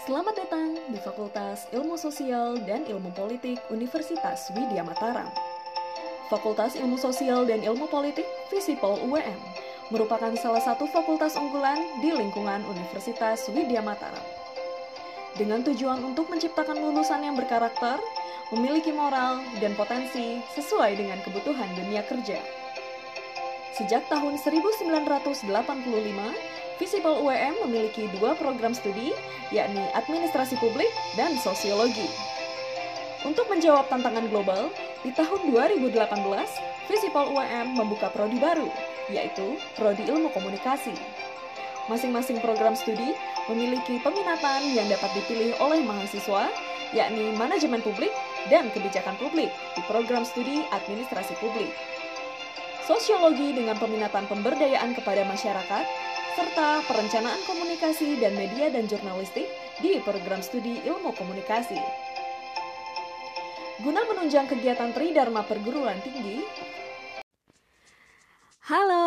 Selamat datang di Fakultas Ilmu Sosial dan Ilmu Politik Universitas Widya Mataram. Fakultas Ilmu Sosial dan Ilmu Politik Visipol UWM merupakan salah satu fakultas unggulan di lingkungan Universitas Widya Mataram. Dengan tujuan untuk menciptakan lulusan yang berkarakter, memiliki moral, dan potensi sesuai dengan kebutuhan dunia kerja. Sejak tahun 1985, Visipol UWM memiliki dua program studi, yakni Administrasi Publik dan Sosiologi. Untuk menjawab tantangan global, di tahun 2018, Visipol UWM membuka prodi baru, yaitu Prodi Ilmu Komunikasi. Masing-masing program studi memiliki peminatan yang dapat dipilih oleh mahasiswa, yakni Manajemen Publik dan Kebijakan Publik di program studi Administrasi Publik. Sosiologi dengan peminatan pemberdayaan kepada masyarakat, serta perencanaan komunikasi dan media dan jurnalistik di program studi ilmu komunikasi. Guna menunjang kegiatan Tridharma perguruan tinggi, Halo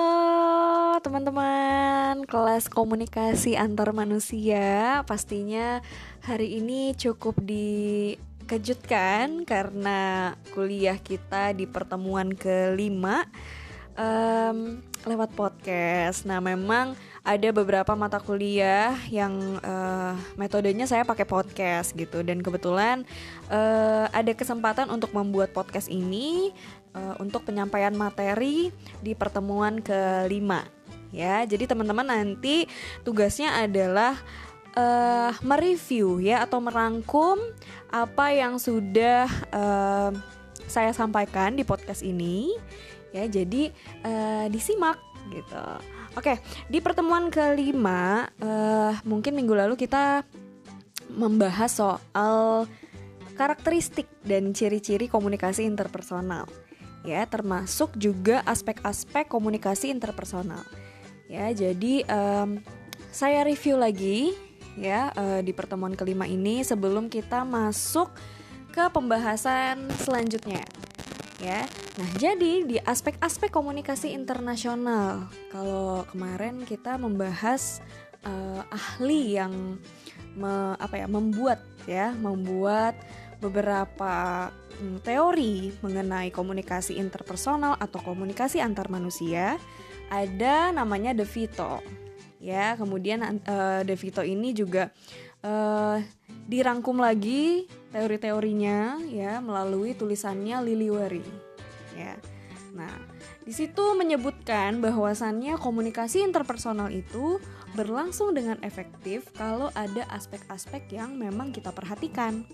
teman-teman kelas komunikasi antar manusia Pastinya hari ini cukup dikejutkan karena kuliah kita di pertemuan kelima um, lewat podcast. Nah memang ada beberapa mata kuliah yang uh, metodenya saya pakai podcast gitu. Dan kebetulan uh, ada kesempatan untuk membuat podcast ini uh, untuk penyampaian materi di pertemuan kelima. Ya jadi teman-teman nanti tugasnya adalah uh, mereview ya atau merangkum apa yang sudah uh, saya sampaikan di podcast ini ya jadi uh, disimak gitu Oke, di pertemuan kelima, uh, mungkin minggu lalu kita membahas soal karakteristik dan ciri-ciri komunikasi interpersonal, ya, termasuk juga aspek-aspek komunikasi interpersonal. Ya, jadi um, saya review lagi, ya, uh, di pertemuan kelima ini sebelum kita masuk ke pembahasan selanjutnya ya. Nah, jadi di aspek-aspek komunikasi internasional, kalau kemarin kita membahas uh, ahli yang me, apa ya, membuat ya, membuat beberapa um, teori mengenai komunikasi interpersonal atau komunikasi antar manusia, ada namanya De Vito. Ya, kemudian uh, De ini juga uh, dirangkum lagi teori-teorinya ya melalui tulisannya Liliwari ya. Nah, di situ menyebutkan bahwasannya komunikasi interpersonal itu berlangsung dengan efektif kalau ada aspek-aspek yang memang kita perhatikan.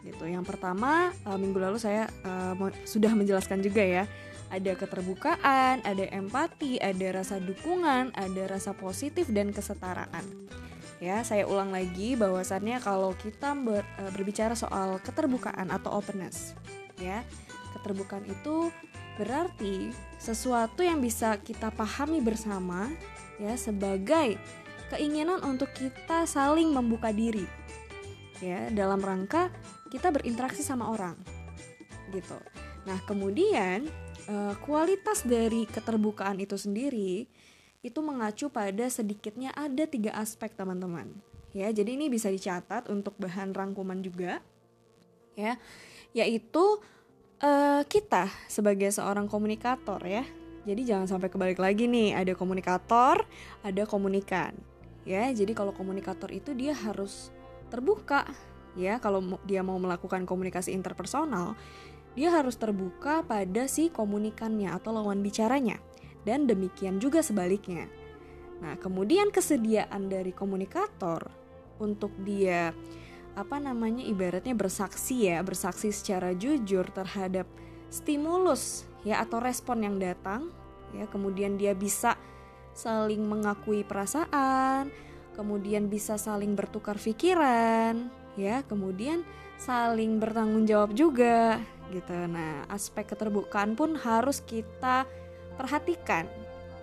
Gitu. Yang pertama, uh, minggu lalu saya uh, sudah menjelaskan juga ya. Ada keterbukaan, ada empati, ada rasa dukungan, ada rasa positif dan kesetaraan ya saya ulang lagi bahwasannya kalau kita ber, e, berbicara soal keterbukaan atau openness ya. Keterbukaan itu berarti sesuatu yang bisa kita pahami bersama ya sebagai keinginan untuk kita saling membuka diri ya. Dalam rangka kita berinteraksi sama orang gitu. Nah kemudian e, kualitas dari keterbukaan itu sendiri itu mengacu pada sedikitnya ada tiga aspek teman-teman. Ya jadi ini bisa dicatat untuk bahan rangkuman juga. Ya yaitu uh, kita sebagai seorang komunikator ya. Jadi jangan sampai kebalik lagi nih ada komunikator ada komunikan. Ya jadi kalau komunikator itu dia harus terbuka. Ya kalau dia mau melakukan komunikasi interpersonal dia harus terbuka pada si komunikannya atau lawan bicaranya dan demikian juga sebaliknya. Nah, kemudian kesediaan dari komunikator untuk dia apa namanya ibaratnya bersaksi ya, bersaksi secara jujur terhadap stimulus ya atau respon yang datang ya, kemudian dia bisa saling mengakui perasaan, kemudian bisa saling bertukar pikiran, ya, kemudian saling bertanggung jawab juga gitu. Nah, aspek keterbukaan pun harus kita perhatikan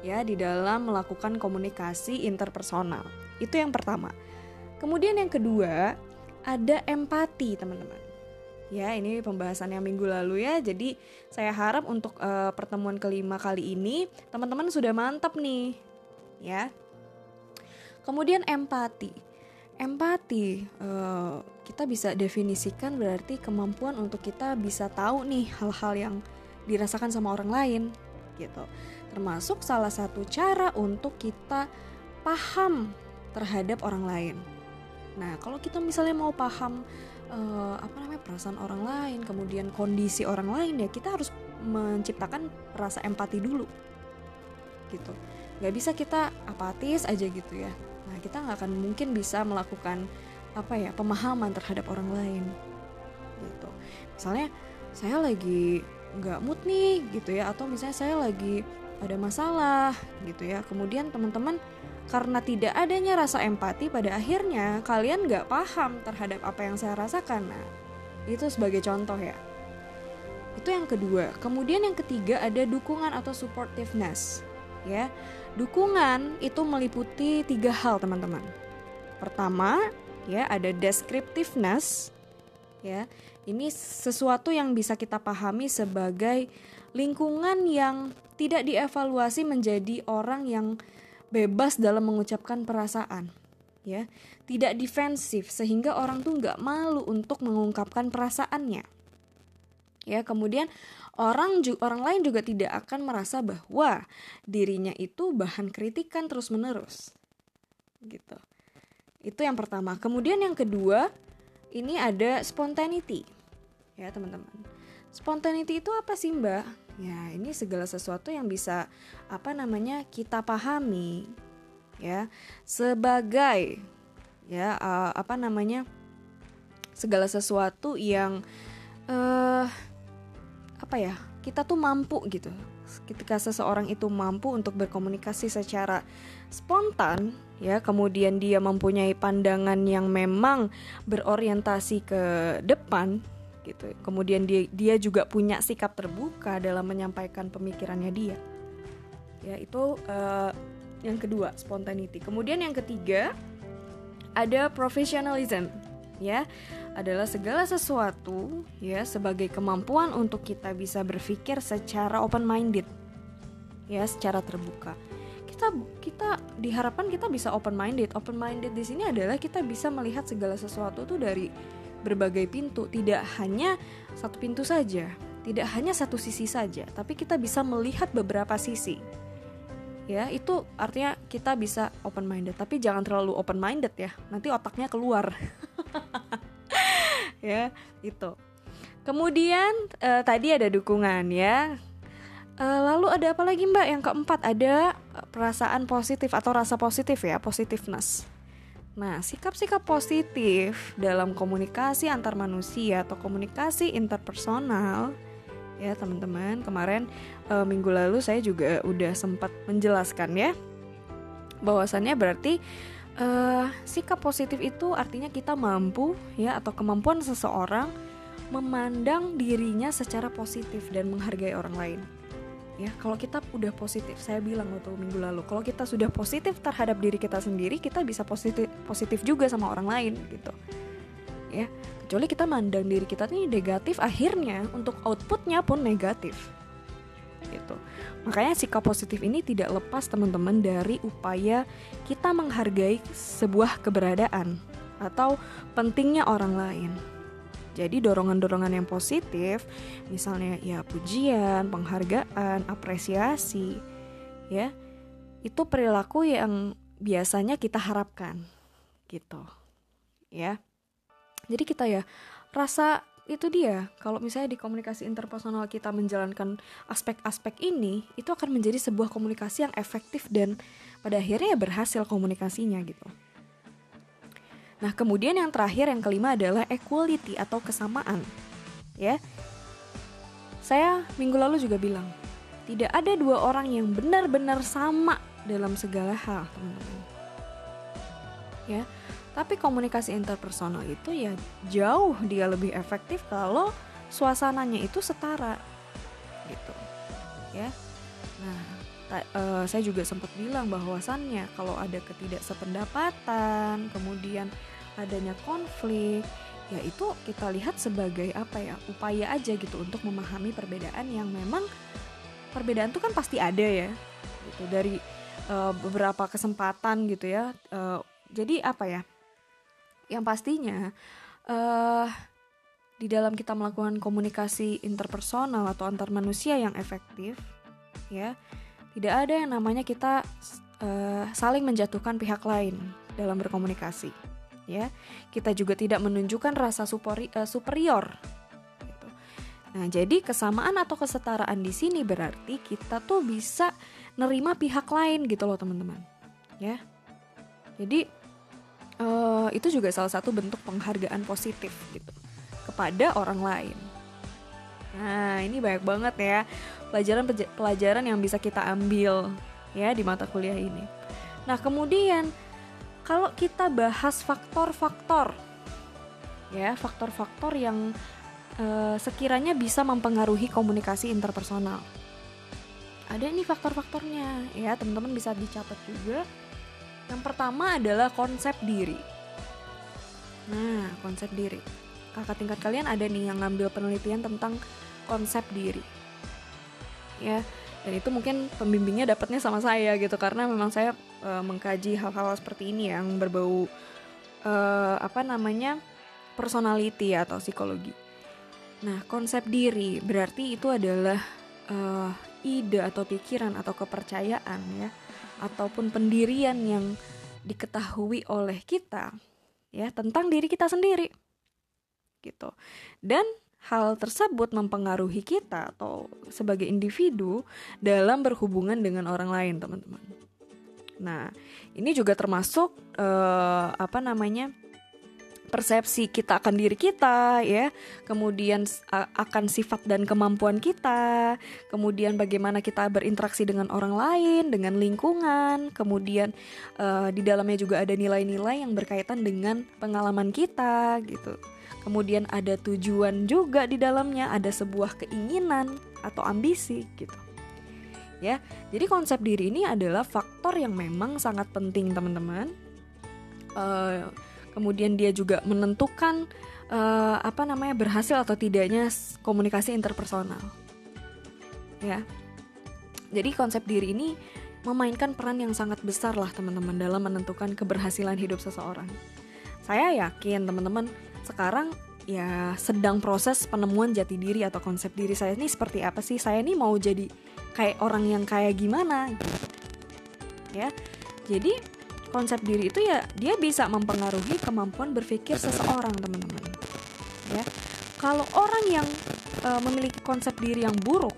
ya di dalam melakukan komunikasi interpersonal. Itu yang pertama. Kemudian yang kedua, ada empati, teman-teman. Ya, ini pembahasan yang minggu lalu ya. Jadi, saya harap untuk uh, pertemuan kelima kali ini teman-teman sudah mantap nih. Ya. Kemudian empati. empati uh, kita bisa definisikan berarti kemampuan untuk kita bisa tahu nih hal-hal yang dirasakan sama orang lain gitu. Termasuk salah satu cara untuk kita paham terhadap orang lain. Nah kalau kita misalnya mau paham uh, apa namanya perasaan orang lain kemudian kondisi orang lain ya kita harus menciptakan rasa empati dulu. Gitu. Nggak bisa kita apatis aja gitu ya. Nah kita nggak akan mungkin bisa melakukan apa ya pemahaman terhadap orang lain. Gitu. Misalnya saya lagi nggak mood nih gitu ya. Atau misalnya saya lagi ada masalah gitu ya. Kemudian teman-teman karena tidak adanya rasa empati pada akhirnya kalian nggak paham terhadap apa yang saya rasakan. Nah itu sebagai contoh ya. Itu yang kedua. Kemudian yang ketiga ada dukungan atau supportiveness ya. Dukungan itu meliputi tiga hal teman-teman. Pertama, ya ada descriptiveness, ya ini sesuatu yang bisa kita pahami sebagai lingkungan yang tidak dievaluasi menjadi orang yang bebas dalam mengucapkan perasaan ya tidak defensif sehingga orang tuh nggak malu untuk mengungkapkan perasaannya ya kemudian orang orang lain juga tidak akan merasa bahwa dirinya itu bahan kritikan terus-menerus. Gitu. Itu yang pertama. Kemudian yang kedua, ini ada spontaneity. Ya, teman-teman. Spontaneity itu apa sih, Mbak? Ya, ini segala sesuatu yang bisa apa namanya kita pahami ya sebagai ya uh, apa namanya segala sesuatu yang uh, apa ya kita tuh mampu gitu ketika seseorang itu mampu untuk berkomunikasi secara spontan ya kemudian dia mempunyai pandangan yang memang berorientasi ke depan gitu. Kemudian dia dia juga punya sikap terbuka dalam menyampaikan pemikirannya dia. Ya itu uh, yang kedua spontaneity. Kemudian yang ketiga ada professionalism ya. Adalah segala sesuatu ya sebagai kemampuan untuk kita bisa berpikir secara open minded ya secara terbuka. Kita kita diharapkan kita bisa open minded open minded di sini adalah kita bisa melihat segala sesuatu tuh dari berbagai pintu tidak hanya satu pintu saja tidak hanya satu sisi saja tapi kita bisa melihat beberapa sisi. Ya itu artinya kita bisa open minded tapi jangan terlalu open minded ya nanti otaknya keluar. Ya itu. Kemudian uh, tadi ada dukungan ya. Uh, lalu ada apa lagi mbak? Yang keempat ada perasaan positif atau rasa positif ya positiveness Nah, sikap-sikap positif dalam komunikasi antar manusia atau komunikasi interpersonal ya teman-teman kemarin uh, minggu lalu saya juga udah sempat menjelaskan ya bahwasannya berarti uh, sikap positif itu artinya kita mampu ya atau kemampuan seseorang memandang dirinya secara positif dan menghargai orang lain. Ya, kalau kita udah positif, saya bilang waktu minggu lalu, kalau kita sudah positif terhadap diri kita sendiri, kita bisa positif positif juga sama orang lain gitu. Ya, kecuali kita mandang diri kita ini negatif, akhirnya untuk outputnya pun negatif gitu. Makanya sikap positif ini tidak lepas teman-teman dari upaya kita menghargai sebuah keberadaan atau pentingnya orang lain. Jadi dorongan-dorongan yang positif, misalnya ya pujian, penghargaan, apresiasi, ya, itu perilaku yang biasanya kita harapkan, gitu, ya. Jadi kita ya rasa itu dia kalau misalnya di komunikasi interpersonal kita menjalankan aspek-aspek ini itu akan menjadi sebuah komunikasi yang efektif dan pada akhirnya ya berhasil komunikasinya gitu nah kemudian yang terakhir yang kelima adalah equality atau kesamaan ya saya minggu lalu juga bilang tidak ada dua orang yang benar-benar sama dalam segala hal teman-teman ya tapi komunikasi interpersonal itu ya jauh dia lebih efektif kalau suasananya itu setara gitu. Ya. Nah, uh, saya juga sempat bilang bahwasannya kalau ada ketidaksependapatan, kemudian adanya konflik, ya itu kita lihat sebagai apa ya upaya aja gitu untuk memahami perbedaan yang memang perbedaan itu kan pasti ada ya gitu. Dari uh, beberapa kesempatan gitu ya uh, jadi apa ya yang pastinya uh, di dalam kita melakukan komunikasi interpersonal atau antar manusia yang efektif ya tidak ada yang namanya kita uh, saling menjatuhkan pihak lain dalam berkomunikasi ya kita juga tidak menunjukkan rasa superi, uh, superior gitu. nah jadi kesamaan atau kesetaraan di sini berarti kita tuh bisa nerima pihak lain gitu loh teman-teman ya jadi uh, itu juga salah satu bentuk penghargaan positif gitu kepada orang lain. Nah, ini banyak banget ya pelajaran-pelajaran yang bisa kita ambil ya di mata kuliah ini. Nah, kemudian kalau kita bahas faktor-faktor ya, faktor-faktor yang uh, sekiranya bisa mempengaruhi komunikasi interpersonal. Ada ini faktor-faktornya ya, teman-teman bisa dicatat juga. Yang pertama adalah konsep diri. Nah, konsep diri kakak tingkat kalian ada nih yang ngambil penelitian tentang konsep diri ya dan itu mungkin pembimbingnya dapatnya sama saya gitu karena memang saya e, mengkaji hal-hal seperti ini yang berbau e, apa namanya personality atau psikologi nah konsep diri berarti itu adalah e, ide atau pikiran atau kepercayaan ya ataupun pendirian yang diketahui oleh kita ya tentang diri kita sendiri gitu. Dan hal tersebut mempengaruhi kita atau sebagai individu dalam berhubungan dengan orang lain, teman-teman. Nah, ini juga termasuk uh, apa namanya? persepsi kita akan diri kita ya kemudian akan sifat dan kemampuan kita kemudian bagaimana kita berinteraksi dengan orang lain dengan lingkungan kemudian uh, di dalamnya juga ada nilai-nilai yang berkaitan dengan pengalaman kita gitu kemudian ada tujuan juga di dalamnya, ada sebuah keinginan atau ambisi gitu. Ya, jadi konsep diri ini adalah faktor yang memang sangat penting teman-teman. Uh, kemudian dia juga menentukan uh, apa namanya berhasil atau tidaknya komunikasi interpersonal. Ya, jadi konsep diri ini memainkan peran yang sangat besar lah teman-teman dalam menentukan keberhasilan hidup seseorang. Saya yakin teman-teman sekarang ya sedang proses penemuan jati diri atau konsep diri saya ini seperti apa sih? Saya ini mau jadi kayak orang yang kayak gimana? Ya jadi konsep diri itu ya dia bisa mempengaruhi kemampuan berpikir seseorang teman-teman. Ya kalau orang yang e, memiliki konsep diri yang buruk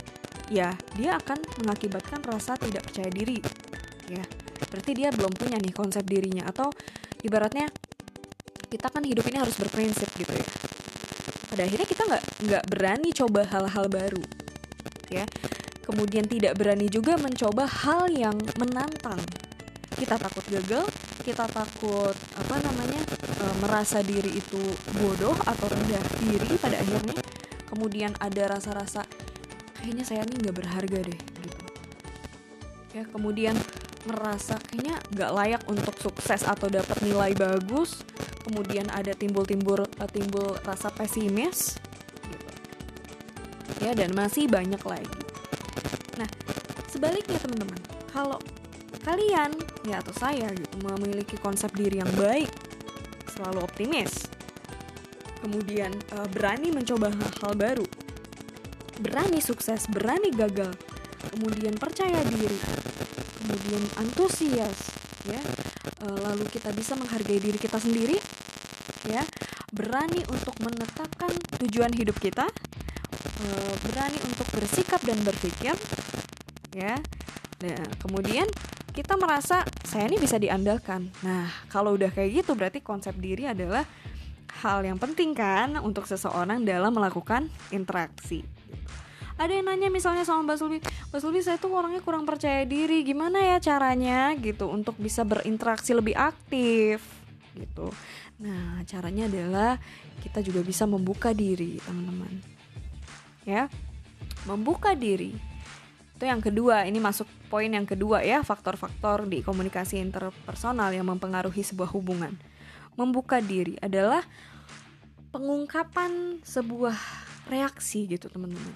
ya dia akan mengakibatkan rasa tidak percaya diri. Ya berarti dia belum punya nih konsep dirinya atau ibaratnya kita kan hidup ini harus berprinsip gitu ya. Pada akhirnya kita nggak nggak berani coba hal-hal baru ya. Kemudian tidak berani juga mencoba hal yang menantang. Kita takut gagal kita takut apa namanya e, merasa diri itu bodoh atau rendah diri pada akhirnya. Kemudian ada rasa-rasa kayaknya saya ini nggak berharga deh gitu. Ya kemudian merasa kayaknya nggak layak untuk sukses atau dapat nilai bagus kemudian ada timbul-timbul uh, timbul rasa pesimis. Ya dan masih banyak lagi. Nah sebaliknya teman-teman kalau kalian ya atau saya gitu memiliki konsep diri yang baik selalu optimis kemudian uh, berani mencoba hal-hal baru berani sukses berani gagal kemudian percaya diri kemudian antusias ya e, lalu kita bisa menghargai diri kita sendiri ya berani untuk menetapkan tujuan hidup kita e, berani untuk bersikap dan berpikir ya. Nah kemudian kita merasa saya ini bisa diandalkan. Nah kalau udah kayak gitu berarti konsep diri adalah hal yang penting kan untuk seseorang dalam melakukan interaksi. Ada yang nanya misalnya sama Mbak Sulbi Mbak Sulbi saya tuh orangnya kurang percaya diri. Gimana ya caranya? Gitu untuk bisa berinteraksi lebih aktif gitu. Nah caranya adalah kita juga bisa membuka diri teman-teman. Ya membuka diri. Itu yang kedua ini masuk poin yang kedua ya faktor-faktor di komunikasi interpersonal yang mempengaruhi sebuah hubungan. Membuka diri adalah pengungkapan sebuah reaksi gitu teman-teman.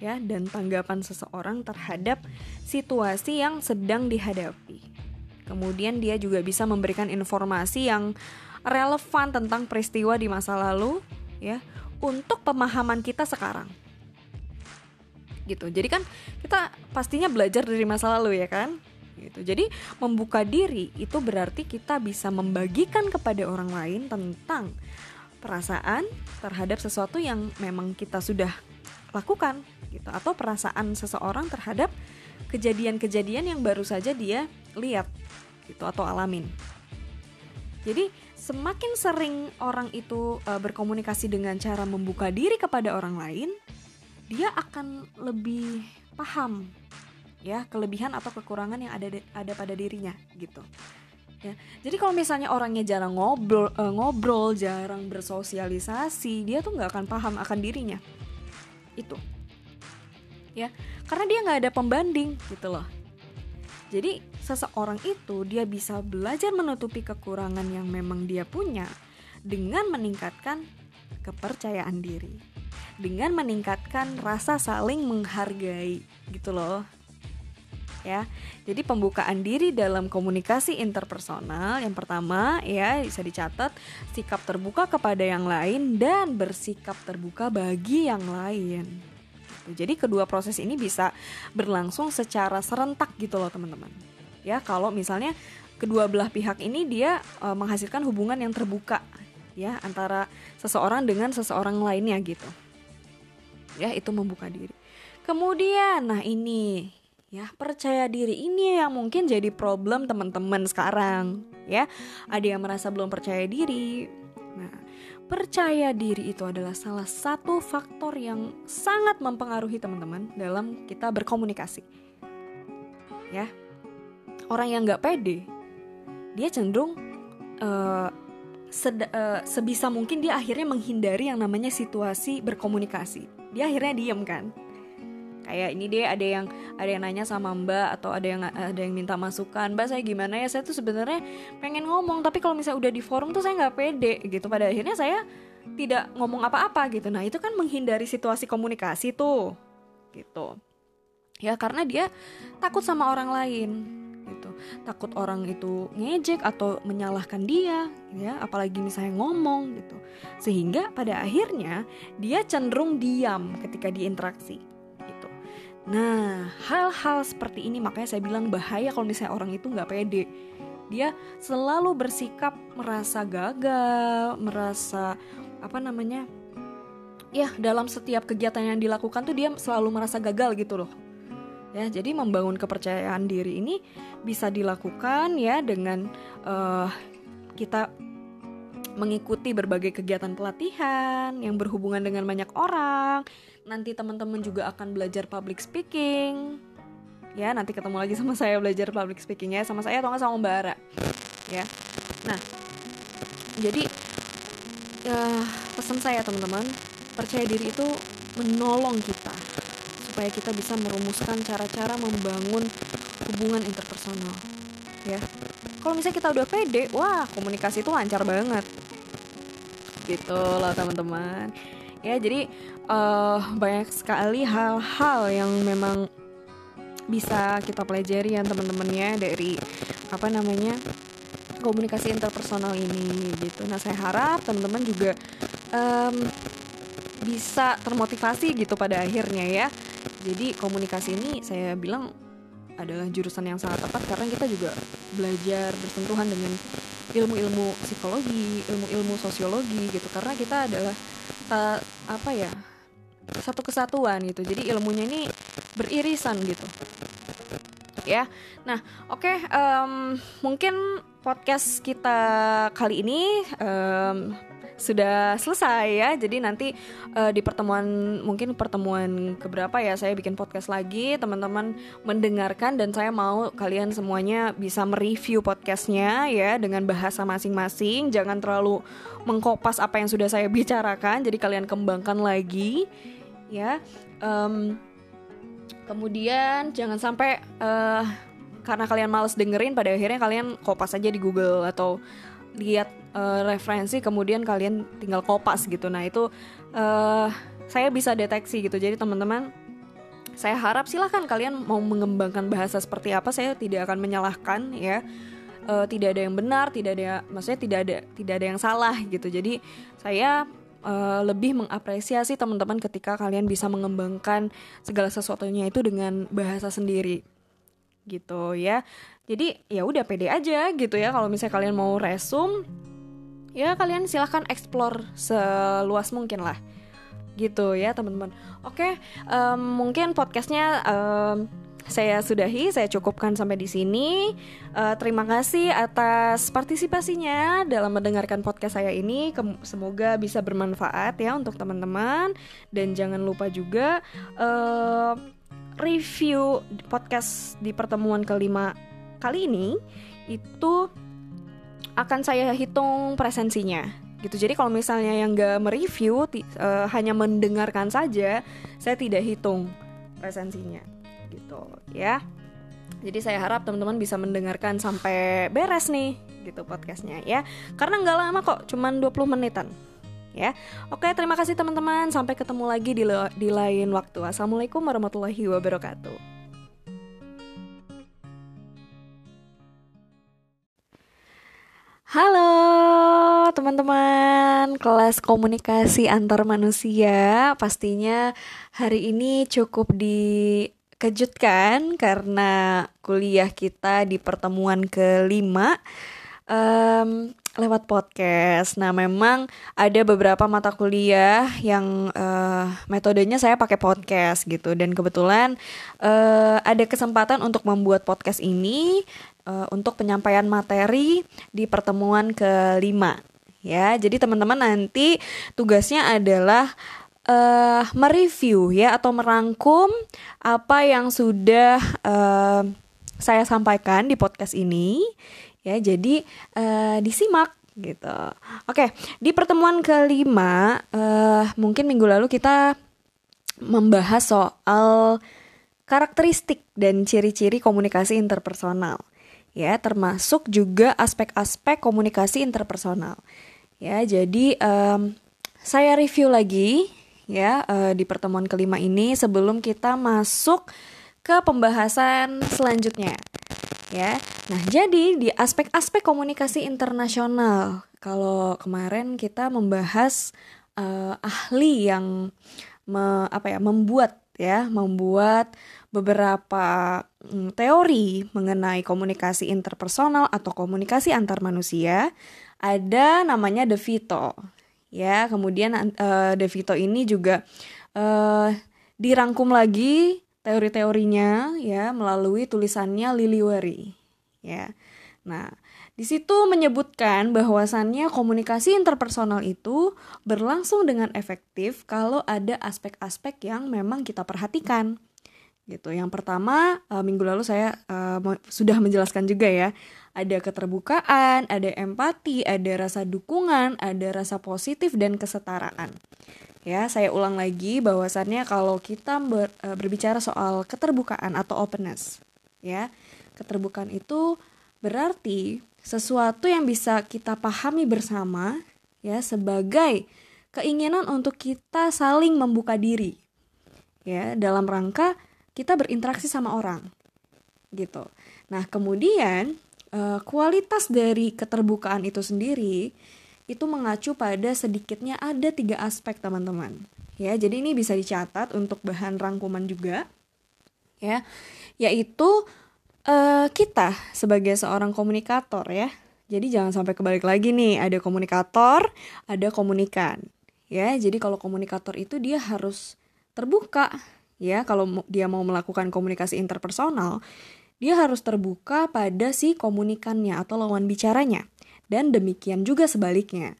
Ya dan tanggapan seseorang terhadap situasi yang sedang dihadapi. Kemudian dia juga bisa memberikan informasi yang relevan tentang peristiwa di masa lalu ya untuk pemahaman kita sekarang. Gitu. Jadi kan kita pastinya belajar dari masa lalu ya kan? Gitu. Jadi membuka diri itu berarti kita bisa membagikan kepada orang lain tentang perasaan terhadap sesuatu yang memang kita sudah lakukan gitu atau perasaan seseorang terhadap kejadian-kejadian yang baru saja dia lihat gitu atau alamin. Jadi semakin sering orang itu uh, berkomunikasi dengan cara membuka diri kepada orang lain, dia akan lebih paham ya kelebihan atau kekurangan yang ada ada pada dirinya gitu. Ya. Jadi kalau misalnya orangnya jarang ngobrol, uh, ngobrol, jarang bersosialisasi, dia tuh nggak akan paham akan dirinya. Itu. Ya, karena dia nggak ada pembanding gitu loh. Jadi seseorang itu dia bisa belajar menutupi kekurangan yang memang dia punya dengan meningkatkan kepercayaan diri. Dengan meningkatkan rasa saling menghargai gitu loh. Ya. Jadi pembukaan diri dalam komunikasi interpersonal yang pertama ya bisa dicatat sikap terbuka kepada yang lain dan bersikap terbuka bagi yang lain gitu. Jadi kedua proses ini bisa berlangsung secara serentak gitu loh teman-teman. Ya kalau misalnya kedua belah pihak ini dia e, menghasilkan hubungan yang terbuka ya antara seseorang dengan seseorang lainnya gitu. Ya itu membuka diri. Kemudian nah ini ya percaya diri ini yang mungkin jadi problem teman-teman sekarang ya ada yang merasa belum percaya diri percaya diri itu adalah salah satu faktor yang sangat mempengaruhi teman-teman dalam kita berkomunikasi. Ya, orang yang nggak pede, dia cenderung uh, uh, sebisa mungkin dia akhirnya menghindari yang namanya situasi berkomunikasi. Dia akhirnya diem kan, kayak ini deh ada yang ada yang nanya sama mbak atau ada yang ada yang minta masukan. Mbak saya gimana ya? Saya tuh sebenarnya pengen ngomong tapi kalau misalnya udah di forum tuh saya nggak pede gitu. Pada akhirnya saya tidak ngomong apa-apa gitu. Nah itu kan menghindari situasi komunikasi tuh gitu. Ya karena dia takut sama orang lain gitu. Takut orang itu ngejek atau menyalahkan dia ya apalagi misalnya ngomong gitu. Sehingga pada akhirnya dia cenderung diam ketika diinteraksi Nah, hal-hal seperti ini makanya saya bilang bahaya kalau misalnya orang itu nggak pede. Dia selalu bersikap merasa gagal, merasa apa namanya? Ya, dalam setiap kegiatan yang dilakukan tuh dia selalu merasa gagal gitu loh. Ya, jadi membangun kepercayaan diri ini bisa dilakukan ya dengan uh, kita mengikuti berbagai kegiatan pelatihan yang berhubungan dengan banyak orang, nanti teman-teman juga akan belajar public speaking. Ya nanti ketemu lagi sama saya belajar public speaking ya sama saya atau nggak sama Mbak Ara. Ya. Nah jadi uh, pesan saya teman-teman percaya diri itu menolong kita supaya kita bisa merumuskan cara-cara membangun hubungan interpersonal. Ya. Kalau misalnya kita udah pede wah komunikasi itu lancar banget gitu loh teman-teman ya jadi uh, banyak sekali hal-hal yang memang bisa kita pelajari ya teman-teman ya dari apa namanya komunikasi interpersonal ini gitu. Nah saya harap teman-teman juga um, bisa termotivasi gitu pada akhirnya ya. Jadi komunikasi ini saya bilang adalah jurusan yang sangat tepat karena kita juga belajar bersentuhan dengan ilmu-ilmu psikologi, ilmu-ilmu sosiologi gitu. Karena kita adalah uh, apa ya satu kesatuan gitu. Jadi ilmunya ini beririsan gitu. Ya. Nah oke okay, um, mungkin podcast kita kali ini um, sudah selesai ya. Jadi nanti uh, di pertemuan mungkin pertemuan keberapa ya saya bikin podcast lagi, teman-teman mendengarkan dan saya mau kalian semuanya bisa mereview podcastnya ya dengan bahasa masing-masing. Jangan terlalu mengkopas apa yang sudah saya bicarakan. Jadi kalian kembangkan lagi ya. Um, kemudian jangan sampai uh, karena kalian males dengerin pada akhirnya kalian kopas aja di Google atau lihat uh, referensi kemudian kalian tinggal kopas gitu. Nah itu uh, saya bisa deteksi gitu. Jadi teman-teman saya harap silahkan kalian mau mengembangkan bahasa seperti apa saya tidak akan menyalahkan ya. Uh, tidak ada yang benar tidak ada maksudnya tidak ada tidak ada yang salah gitu. Jadi saya uh, lebih mengapresiasi teman-teman ketika kalian bisa mengembangkan segala sesuatunya itu dengan bahasa sendiri gitu ya. Jadi ya udah pede aja gitu ya. Kalau misalnya kalian mau resum ya kalian silahkan explore seluas mungkin lah gitu ya teman-teman oke um, mungkin podcastnya um, saya sudahi, saya cukupkan sampai di sini. Uh, terima kasih atas partisipasinya dalam mendengarkan podcast saya ini. Semoga bisa bermanfaat ya untuk teman-teman. Dan jangan lupa juga uh, review podcast di pertemuan kelima kali ini itu akan saya hitung presensinya. Gitu. Jadi kalau misalnya yang gak mereview uh, hanya mendengarkan saja saya tidak hitung presensinya. Gitu ya. Jadi saya harap teman-teman bisa mendengarkan sampai beres nih gitu podcastnya ya. Karena nggak lama kok cuman 20 menitan ya. Oke terima kasih teman-teman. Sampai ketemu lagi di, di lain waktu. Assalamualaikum warahmatullahi wabarakatuh Halo teman-teman. Kelas komunikasi antar manusia Pastinya hari ini cukup dikejutkan karena kuliah kita di pertemuan kelima um, lewat podcast. Nah, memang ada beberapa mata kuliah yang uh, metodenya saya pakai podcast gitu, dan kebetulan uh, ada kesempatan untuk membuat podcast ini uh, untuk penyampaian materi di pertemuan kelima ya. Jadi teman-teman nanti tugasnya adalah uh, mereview ya atau merangkum apa yang sudah uh, saya sampaikan di podcast ini ya. Jadi uh, disimak gitu. Oke, di pertemuan kelima uh, mungkin minggu lalu kita membahas soal karakteristik dan ciri-ciri komunikasi interpersonal ya termasuk juga aspek-aspek komunikasi interpersonal. Ya jadi um, saya review lagi ya uh, di pertemuan kelima ini sebelum kita masuk ke pembahasan selanjutnya ya. Nah jadi di aspek-aspek komunikasi internasional kalau kemarin kita membahas uh, ahli yang me, apa ya membuat ya membuat beberapa teori mengenai komunikasi interpersonal atau komunikasi antar manusia. Ada namanya De Vito. Ya, kemudian uh, De ini juga uh, dirangkum lagi teori-teorinya ya melalui tulisannya Liliwari. Ya. Nah, di situ menyebutkan bahwasannya komunikasi interpersonal itu berlangsung dengan efektif kalau ada aspek-aspek yang memang kita perhatikan gitu. Yang pertama uh, minggu lalu saya uh, sudah menjelaskan juga ya, ada keterbukaan, ada empati, ada rasa dukungan, ada rasa positif dan kesetaraan. Ya, saya ulang lagi bahwasannya kalau kita ber, uh, berbicara soal keterbukaan atau openness, ya, keterbukaan itu berarti sesuatu yang bisa kita pahami bersama, ya, sebagai keinginan untuk kita saling membuka diri, ya, dalam rangka kita berinteraksi sama orang gitu. Nah, kemudian uh, kualitas dari keterbukaan itu sendiri itu mengacu pada sedikitnya ada tiga aspek teman-teman. Ya, jadi ini bisa dicatat untuk bahan rangkuman juga. Ya, yaitu uh, kita sebagai seorang komunikator ya. Jadi jangan sampai kebalik lagi nih, ada komunikator, ada komunikan. Ya, jadi kalau komunikator itu dia harus terbuka ya kalau dia mau melakukan komunikasi interpersonal dia harus terbuka pada si komunikannya atau lawan bicaranya. Dan demikian juga sebaliknya.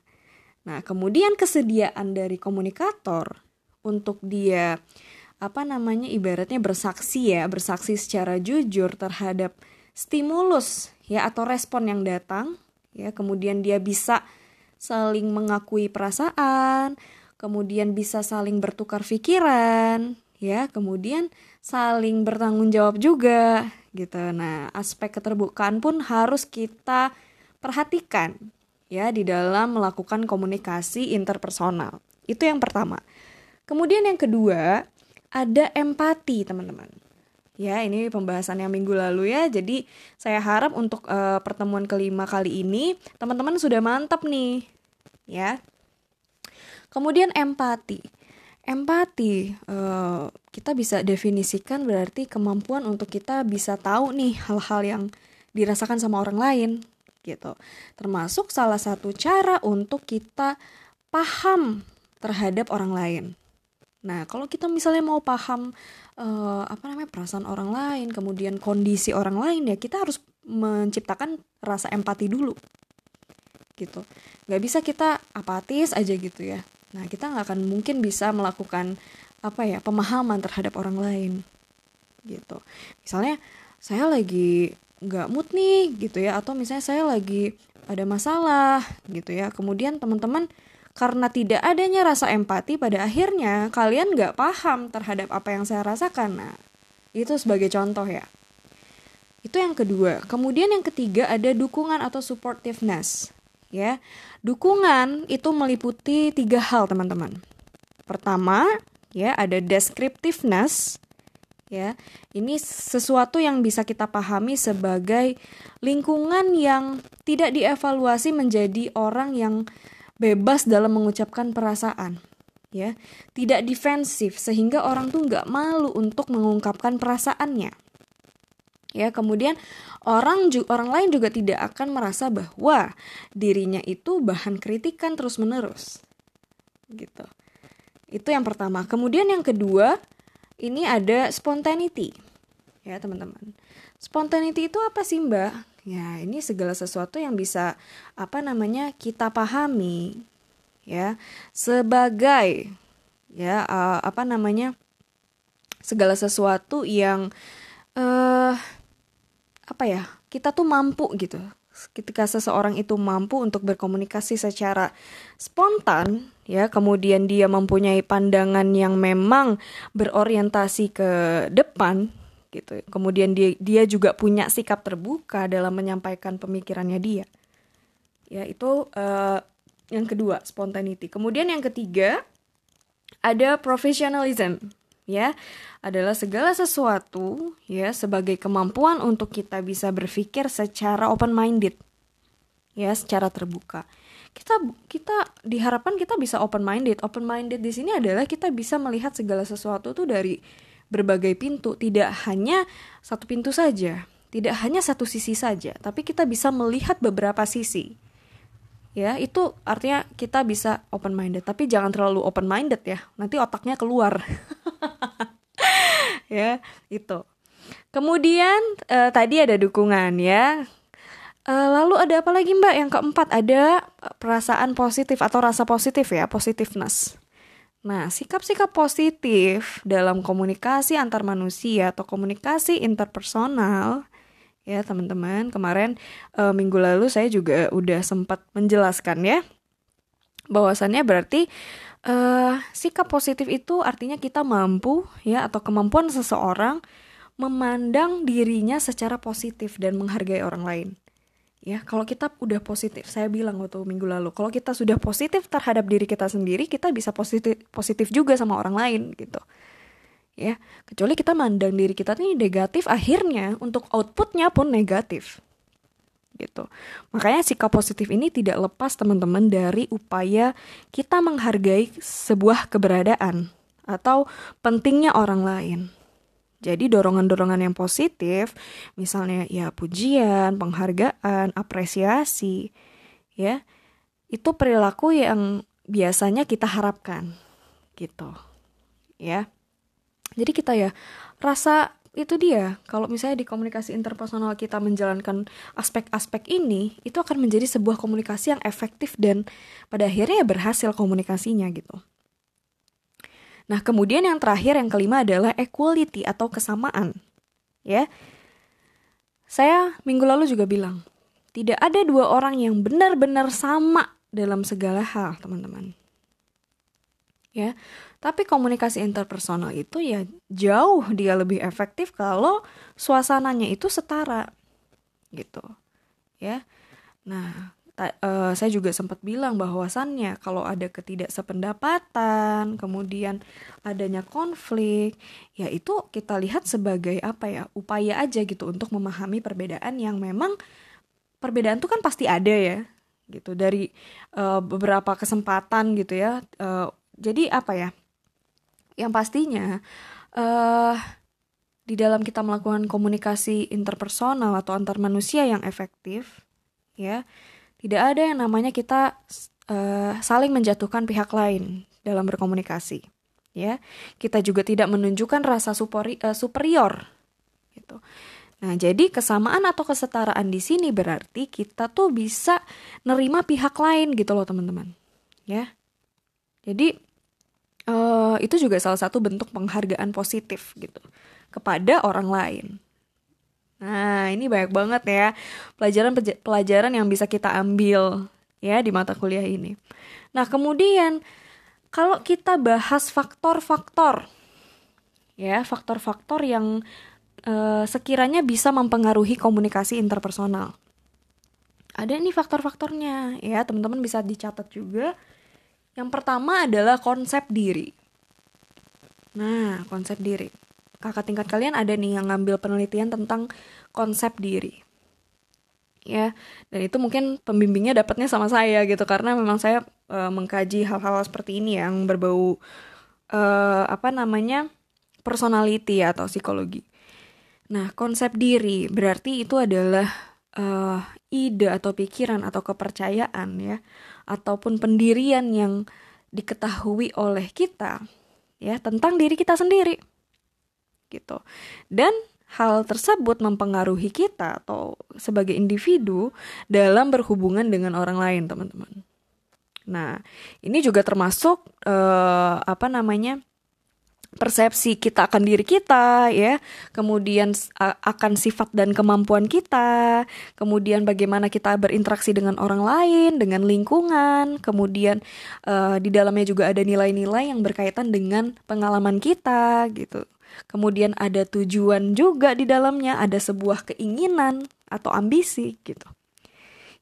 Nah kemudian kesediaan dari komunikator untuk dia apa namanya ibaratnya bersaksi ya bersaksi secara jujur terhadap stimulus ya atau respon yang datang ya kemudian dia bisa saling mengakui perasaan kemudian bisa saling bertukar pikiran ya kemudian saling bertanggung jawab juga gitu. Nah aspek keterbukaan pun harus kita perhatikan ya di dalam melakukan komunikasi interpersonal. Itu yang pertama. Kemudian yang kedua ada empati teman-teman. Ya ini pembahasan yang minggu lalu ya. Jadi saya harap untuk uh, pertemuan kelima kali ini teman-teman sudah mantap nih ya. Kemudian empati empati uh, kita bisa definisikan berarti kemampuan untuk kita bisa tahu nih hal-hal yang dirasakan sama orang lain gitu termasuk salah satu cara untuk kita paham terhadap orang lain Nah, kalau kita misalnya mau paham uh, apa namanya perasaan orang lain, kemudian kondisi orang lain ya kita harus menciptakan rasa empati dulu, gitu. Gak bisa kita apatis aja gitu ya. Nah, kita nggak akan mungkin bisa melakukan apa ya pemahaman terhadap orang lain, gitu. Misalnya saya lagi nggak mood nih gitu ya, atau misalnya saya lagi ada masalah gitu ya. Kemudian teman-teman karena tidak adanya rasa empati, pada akhirnya kalian nggak paham terhadap apa yang saya rasakan. Nah, itu sebagai contoh ya. Itu yang kedua. Kemudian yang ketiga ada dukungan atau supportiveness. Ya, dukungan itu meliputi tiga hal teman-teman. Pertama, ya ada descriptiveness. Ya, ini sesuatu yang bisa kita pahami sebagai lingkungan yang tidak dievaluasi menjadi orang yang bebas dalam mengucapkan perasaan ya tidak defensif sehingga orang tuh nggak malu untuk mengungkapkan perasaannya ya kemudian orang orang lain juga tidak akan merasa bahwa dirinya itu bahan kritikan terus menerus gitu. Itu yang pertama. Kemudian yang kedua ini ada spontaneity ya teman-teman. Spontaneity itu apa sih mbak? Ya, ini segala sesuatu yang bisa apa namanya kita pahami. Ya sebagai ya uh, apa namanya segala sesuatu yang uh, apa ya kita tuh mampu gitu ketika seseorang itu mampu untuk berkomunikasi secara spontan ya kemudian dia mempunyai pandangan yang memang berorientasi ke depan gitu. Kemudian dia dia juga punya sikap terbuka dalam menyampaikan pemikirannya dia. Ya, itu uh, yang kedua, spontaneity. Kemudian yang ketiga ada professionalism, ya. Adalah segala sesuatu ya sebagai kemampuan untuk kita bisa berpikir secara open minded. Ya, secara terbuka. Kita kita diharapkan kita bisa open minded. Open minded di sini adalah kita bisa melihat segala sesuatu tuh dari berbagai pintu, tidak hanya satu pintu saja, tidak hanya satu sisi saja, tapi kita bisa melihat beberapa sisi. Ya, itu artinya kita bisa open minded, tapi jangan terlalu open minded ya. Nanti otaknya keluar. ya, itu. Kemudian eh, tadi ada dukungan ya. Eh, lalu ada apa lagi Mbak? Yang keempat ada perasaan positif atau rasa positif ya, positiveness. Nah, sikap-sikap positif dalam komunikasi antar manusia atau komunikasi interpersonal ya teman-teman kemarin e, minggu lalu saya juga udah sempat menjelaskan ya bahwasannya berarti e, sikap positif itu artinya kita mampu ya atau kemampuan seseorang memandang dirinya secara positif dan menghargai orang lain. Ya kalau kita udah positif saya bilang waktu minggu lalu kalau kita sudah positif terhadap diri kita sendiri kita bisa positif positif juga sama orang lain gitu ya. Kecuali kita mandang diri kita ini negatif akhirnya untuk outputnya pun negatif. Gitu. Makanya sikap positif ini tidak lepas teman-teman dari upaya kita menghargai sebuah keberadaan atau pentingnya orang lain. Jadi dorongan-dorongan yang positif, misalnya ya pujian, penghargaan, apresiasi, ya, itu perilaku yang biasanya kita harapkan, gitu, ya. Jadi kita ya rasa itu dia kalau misalnya di komunikasi interpersonal kita menjalankan aspek-aspek ini itu akan menjadi sebuah komunikasi yang efektif dan pada akhirnya ya berhasil komunikasinya gitu. Nah, kemudian yang terakhir yang kelima adalah equality atau kesamaan. Ya. Saya minggu lalu juga bilang, tidak ada dua orang yang benar-benar sama dalam segala hal, teman-teman. Ya. Tapi komunikasi interpersonal itu ya jauh dia lebih efektif kalau suasananya itu setara. Gitu. Ya. Nah, ta, uh, saya juga sempat bilang bahwasannya kalau ada ketidaksependapatan, kemudian adanya konflik, ya itu kita lihat sebagai apa ya upaya aja gitu untuk memahami perbedaan yang memang perbedaan itu kan pasti ada ya gitu dari uh, beberapa kesempatan gitu ya. Uh, jadi apa ya? Yang pastinya uh, di dalam kita melakukan komunikasi interpersonal atau antar manusia yang efektif, ya, tidak ada yang namanya kita uh, saling menjatuhkan pihak lain dalam berkomunikasi, ya. Kita juga tidak menunjukkan rasa superi, uh, superior, gitu. Nah, jadi kesamaan atau kesetaraan di sini berarti kita tuh bisa nerima pihak lain gitu loh, teman-teman. Ya. Jadi uh, itu juga salah satu bentuk penghargaan positif gitu kepada orang lain. Nah, ini banyak banget ya pelajaran-pelajaran yang bisa kita ambil ya di mata kuliah ini. Nah, kemudian kalau kita bahas faktor-faktor ya, faktor-faktor yang uh, sekiranya bisa mempengaruhi komunikasi interpersonal. Ada nih faktor-faktornya ya, teman-teman bisa dicatat juga. Yang pertama adalah konsep diri. Nah, konsep diri. Kakak tingkat kalian ada nih yang ngambil penelitian tentang konsep diri. Ya dan itu mungkin pembimbingnya dapatnya sama saya gitu karena memang saya e, mengkaji hal-hal seperti ini yang berbau e, apa namanya personality atau psikologi. Nah konsep diri berarti itu adalah e, ide atau pikiran atau kepercayaan ya ataupun pendirian yang diketahui oleh kita ya tentang diri kita sendiri gitu. Dan hal tersebut mempengaruhi kita atau sebagai individu dalam berhubungan dengan orang lain, teman-teman. Nah, ini juga termasuk uh, apa namanya? Persepsi kita akan diri kita ya kemudian akan sifat dan kemampuan kita kemudian bagaimana kita berinteraksi dengan orang lain dengan lingkungan kemudian uh, di dalamnya juga ada nilai-nilai yang berkaitan dengan pengalaman kita gitu kemudian ada tujuan juga di dalamnya, ada sebuah keinginan atau ambisi gitu.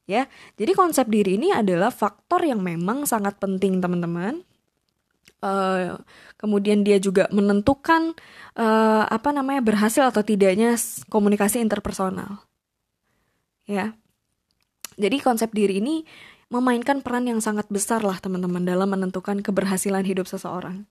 Ya, jadi konsep diri ini adalah faktor yang memang sangat penting teman-teman. Uh, kemudian dia juga menentukan uh, apa namanya berhasil atau tidaknya komunikasi interpersonal. Ya, jadi konsep diri ini memainkan peran yang sangat besar lah teman-teman dalam menentukan keberhasilan hidup seseorang.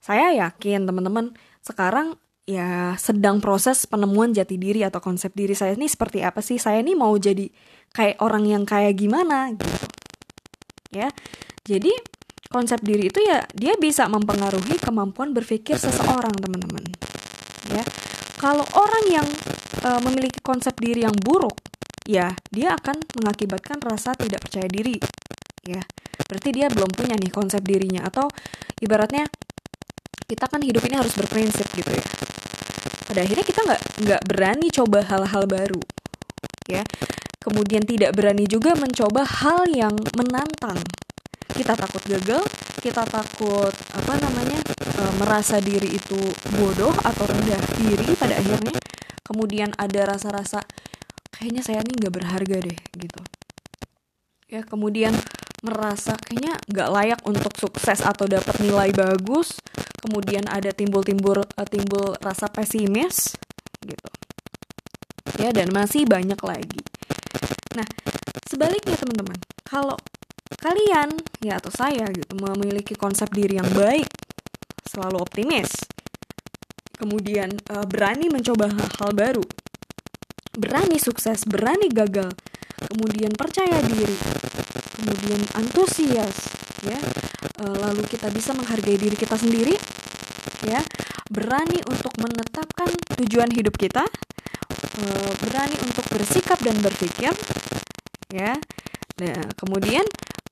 Saya yakin teman-teman sekarang ya sedang proses penemuan jati diri atau konsep diri saya ini seperti apa sih? Saya ini mau jadi kayak orang yang kayak gimana gitu. Ya. Jadi konsep diri itu ya dia bisa mempengaruhi kemampuan berpikir seseorang, teman-teman. Ya. Kalau orang yang uh, memiliki konsep diri yang buruk, ya dia akan mengakibatkan rasa tidak percaya diri. Ya. Berarti dia belum punya nih konsep dirinya atau ibaratnya kita kan hidup ini harus berprinsip gitu ya pada akhirnya kita nggak nggak berani coba hal-hal baru ya kemudian tidak berani juga mencoba hal yang menantang kita takut gagal kita takut apa namanya e, merasa diri itu bodoh atau rendah diri pada akhirnya kemudian ada rasa-rasa kayaknya saya ini nggak berharga deh gitu. Ya kemudian merasa kayaknya nggak layak untuk sukses atau dapat nilai bagus kemudian ada timbul-timbul uh, timbul rasa pesimis gitu. Ya dan masih banyak lagi. Nah sebaliknya teman-teman kalau kalian ya atau saya gitu memiliki konsep diri yang baik selalu optimis kemudian uh, berani mencoba hal-hal baru berani sukses berani gagal kemudian percaya diri kemudian antusias ya e, lalu kita bisa menghargai diri kita sendiri ya berani untuk menetapkan tujuan hidup kita e, berani untuk bersikap dan berpikir ya nah kemudian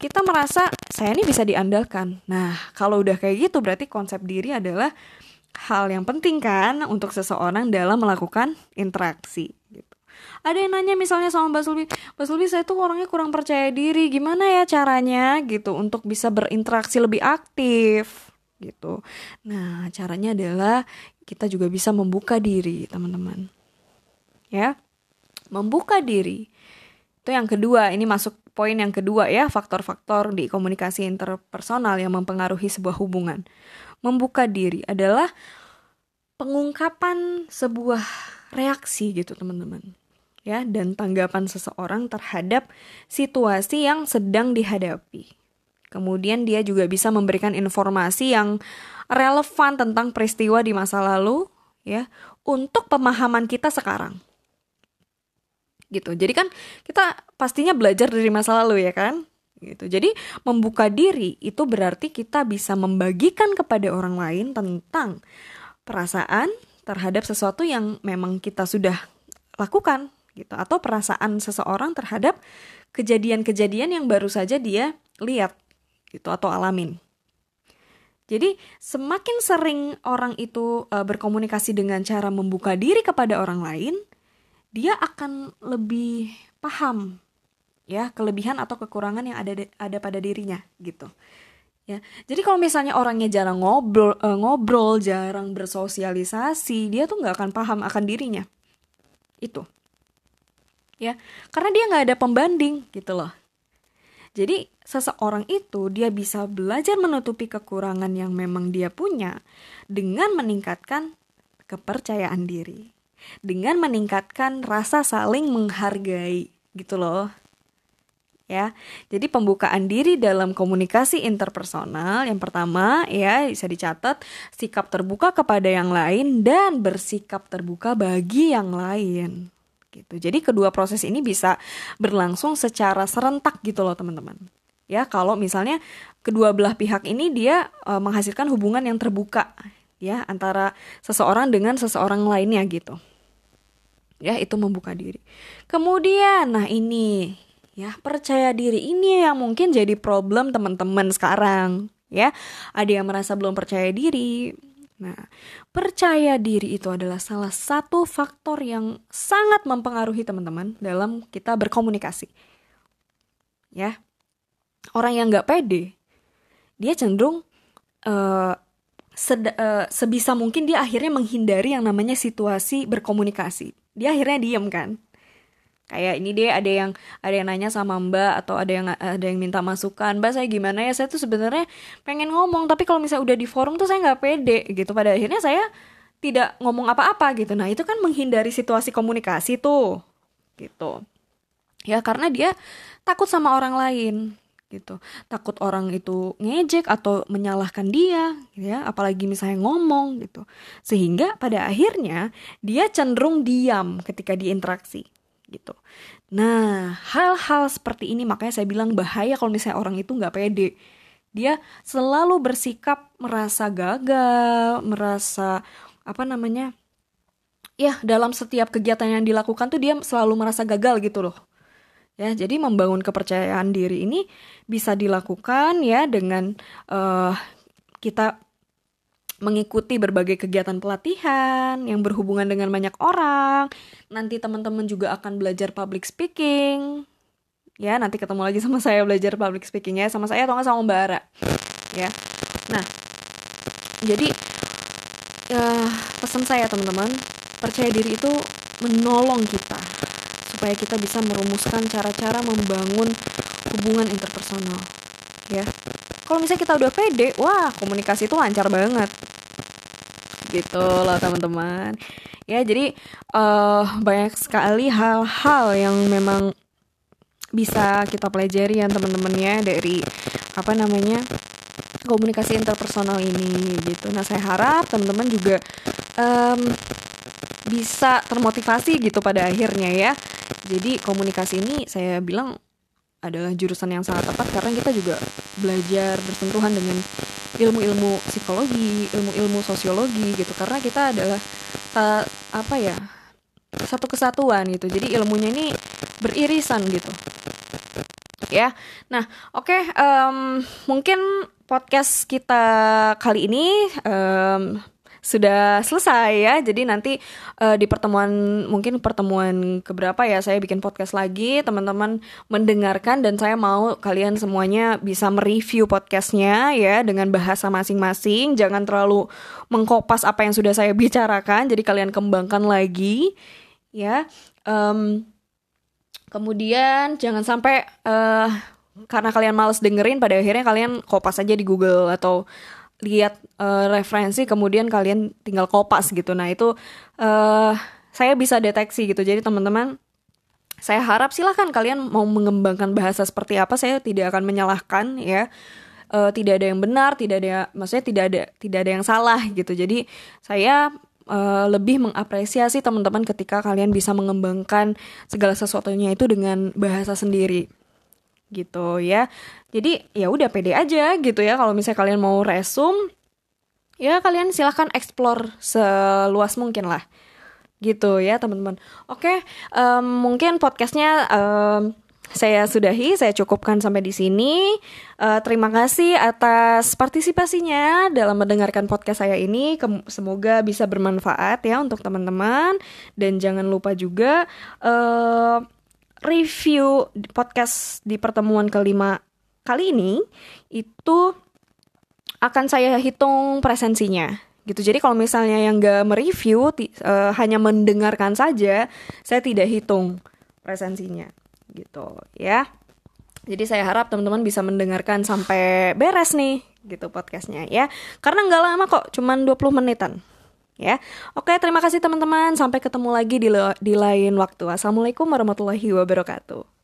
kita merasa saya ini bisa diandalkan. Nah kalau udah kayak gitu berarti konsep diri adalah hal yang penting kan untuk seseorang dalam melakukan interaksi gitu. Ada yang nanya misalnya sama Mbak Sulbi Mbak Sulbi saya tuh orangnya kurang percaya diri gimana ya caranya? Gitu untuk bisa berinteraksi lebih aktif gitu. Nah caranya adalah kita juga bisa membuka diri teman-teman. Ya membuka diri itu yang kedua, ini masuk poin yang kedua ya, faktor-faktor di komunikasi interpersonal yang mempengaruhi sebuah hubungan. Membuka diri adalah pengungkapan sebuah reaksi gitu, teman-teman. Ya, dan tanggapan seseorang terhadap situasi yang sedang dihadapi. Kemudian dia juga bisa memberikan informasi yang relevan tentang peristiwa di masa lalu ya untuk pemahaman kita sekarang gitu. Jadi kan kita pastinya belajar dari masa lalu ya kan? Gitu. Jadi membuka diri itu berarti kita bisa membagikan kepada orang lain tentang perasaan terhadap sesuatu yang memang kita sudah lakukan gitu atau perasaan seseorang terhadap kejadian-kejadian yang baru saja dia lihat gitu atau alamin. Jadi semakin sering orang itu uh, berkomunikasi dengan cara membuka diri kepada orang lain, dia akan lebih paham ya kelebihan atau kekurangan yang ada ada pada dirinya gitu. Ya jadi kalau misalnya orangnya jarang ngobrol uh, ngobrol jarang bersosialisasi dia tuh nggak akan paham akan dirinya. Itu. Ya karena dia nggak ada pembanding gitu loh. Jadi seseorang itu dia bisa belajar menutupi kekurangan yang memang dia punya dengan meningkatkan kepercayaan diri dengan meningkatkan rasa saling menghargai gitu loh ya. Jadi pembukaan diri dalam komunikasi interpersonal yang pertama ya bisa dicatat sikap terbuka kepada yang lain dan bersikap terbuka bagi yang lain. Gitu. Jadi kedua proses ini bisa berlangsung secara serentak gitu loh teman-teman. Ya, kalau misalnya kedua belah pihak ini dia e, menghasilkan hubungan yang terbuka ya antara seseorang dengan seseorang lainnya gitu ya itu membuka diri. Kemudian nah ini ya percaya diri ini yang mungkin jadi problem teman-teman sekarang ya. Ada yang merasa belum percaya diri. Nah, percaya diri itu adalah salah satu faktor yang sangat mempengaruhi teman-teman dalam kita berkomunikasi. Ya. Orang yang nggak pede, dia cenderung uh, sed, uh, sebisa mungkin dia akhirnya menghindari yang namanya situasi berkomunikasi dia akhirnya diem kan. Kayak ini deh ada yang ada yang nanya sama mbak atau ada yang ada yang minta masukan mbak saya gimana ya? Saya tuh sebenarnya pengen ngomong tapi kalau misalnya udah di forum tuh saya nggak pede gitu. Pada akhirnya saya tidak ngomong apa-apa gitu. Nah itu kan menghindari situasi komunikasi tuh gitu. Ya karena dia takut sama orang lain gitu. Takut orang itu ngejek atau menyalahkan dia ya apalagi misalnya ngomong gitu. Sehingga pada akhirnya dia cenderung diam ketika diinteraksi gitu. Nah hal-hal seperti ini makanya saya bilang bahaya kalau misalnya orang itu nggak pede. Dia selalu bersikap merasa gagal merasa apa namanya ya dalam setiap kegiatan yang dilakukan tuh dia selalu merasa gagal gitu loh Ya, jadi membangun kepercayaan diri ini bisa dilakukan ya dengan uh, kita mengikuti berbagai kegiatan pelatihan yang berhubungan dengan banyak orang. Nanti teman-teman juga akan belajar public speaking. Ya, nanti ketemu lagi sama saya belajar public speaking ya, sama saya atau nggak sama Mbak Ara. Ya. Nah, jadi uh, pesan saya teman-teman, percaya diri itu menolong kita supaya kita bisa merumuskan cara-cara membangun hubungan interpersonal ya. Kalau misalnya kita udah pede wah komunikasi itu lancar banget. Gitu loh teman-teman. Ya jadi uh, banyak sekali hal-hal yang memang bisa kita pelajari ya teman-teman ya dari apa namanya komunikasi interpersonal ini gitu. Nah saya harap teman-teman juga um, bisa termotivasi gitu pada akhirnya ya jadi komunikasi ini saya bilang adalah jurusan yang sangat tepat karena kita juga belajar bersentuhan dengan ilmu-ilmu psikologi, ilmu-ilmu sosiologi gitu. Karena kita adalah ta, apa ya? satu kesatuan gitu. Jadi ilmunya ini beririsan gitu. Ya. Nah, oke okay, um, mungkin podcast kita kali ini um, sudah selesai ya. Jadi nanti uh, di pertemuan mungkin pertemuan keberapa ya saya bikin podcast lagi, teman-teman mendengarkan dan saya mau kalian semuanya bisa mereview podcastnya ya dengan bahasa masing-masing. Jangan terlalu mengkopas apa yang sudah saya bicarakan. Jadi kalian kembangkan lagi ya. Um, Kemudian jangan sampai uh, karena kalian males dengerin pada akhirnya kalian kopas aja di Google atau lihat uh, referensi kemudian kalian tinggal kopas gitu. Nah, itu uh, saya bisa deteksi gitu. Jadi teman-teman saya harap silahkan kalian mau mengembangkan bahasa seperti apa saya tidak akan menyalahkan ya uh, tidak ada yang benar tidak ada maksudnya tidak ada tidak ada yang salah gitu jadi saya uh, lebih mengapresiasi teman-teman ketika kalian bisa mengembangkan segala sesuatunya itu dengan bahasa sendiri gitu ya jadi ya udah pede aja gitu ya kalau misalnya kalian mau resum ya kalian silahkan explore seluas mungkin lah gitu ya teman-teman oke um, mungkin podcastnya um, saya sudahi, saya cukupkan sampai di sini. Uh, terima kasih atas partisipasinya dalam mendengarkan podcast saya ini. Semoga bisa bermanfaat ya untuk teman-teman. Dan jangan lupa juga uh, review podcast di pertemuan kelima kali ini itu akan saya hitung presensinya gitu. Jadi kalau misalnya yang gak mereview uh, hanya mendengarkan saja, saya tidak hitung presensinya gitu ya. Jadi saya harap teman-teman bisa mendengarkan sampai beres nih gitu podcastnya ya. Karena nggak lama kok, cuman 20 menitan. Ya. Oke, terima kasih teman-teman. Sampai ketemu lagi di, di lain waktu. Assalamualaikum warahmatullahi wabarakatuh.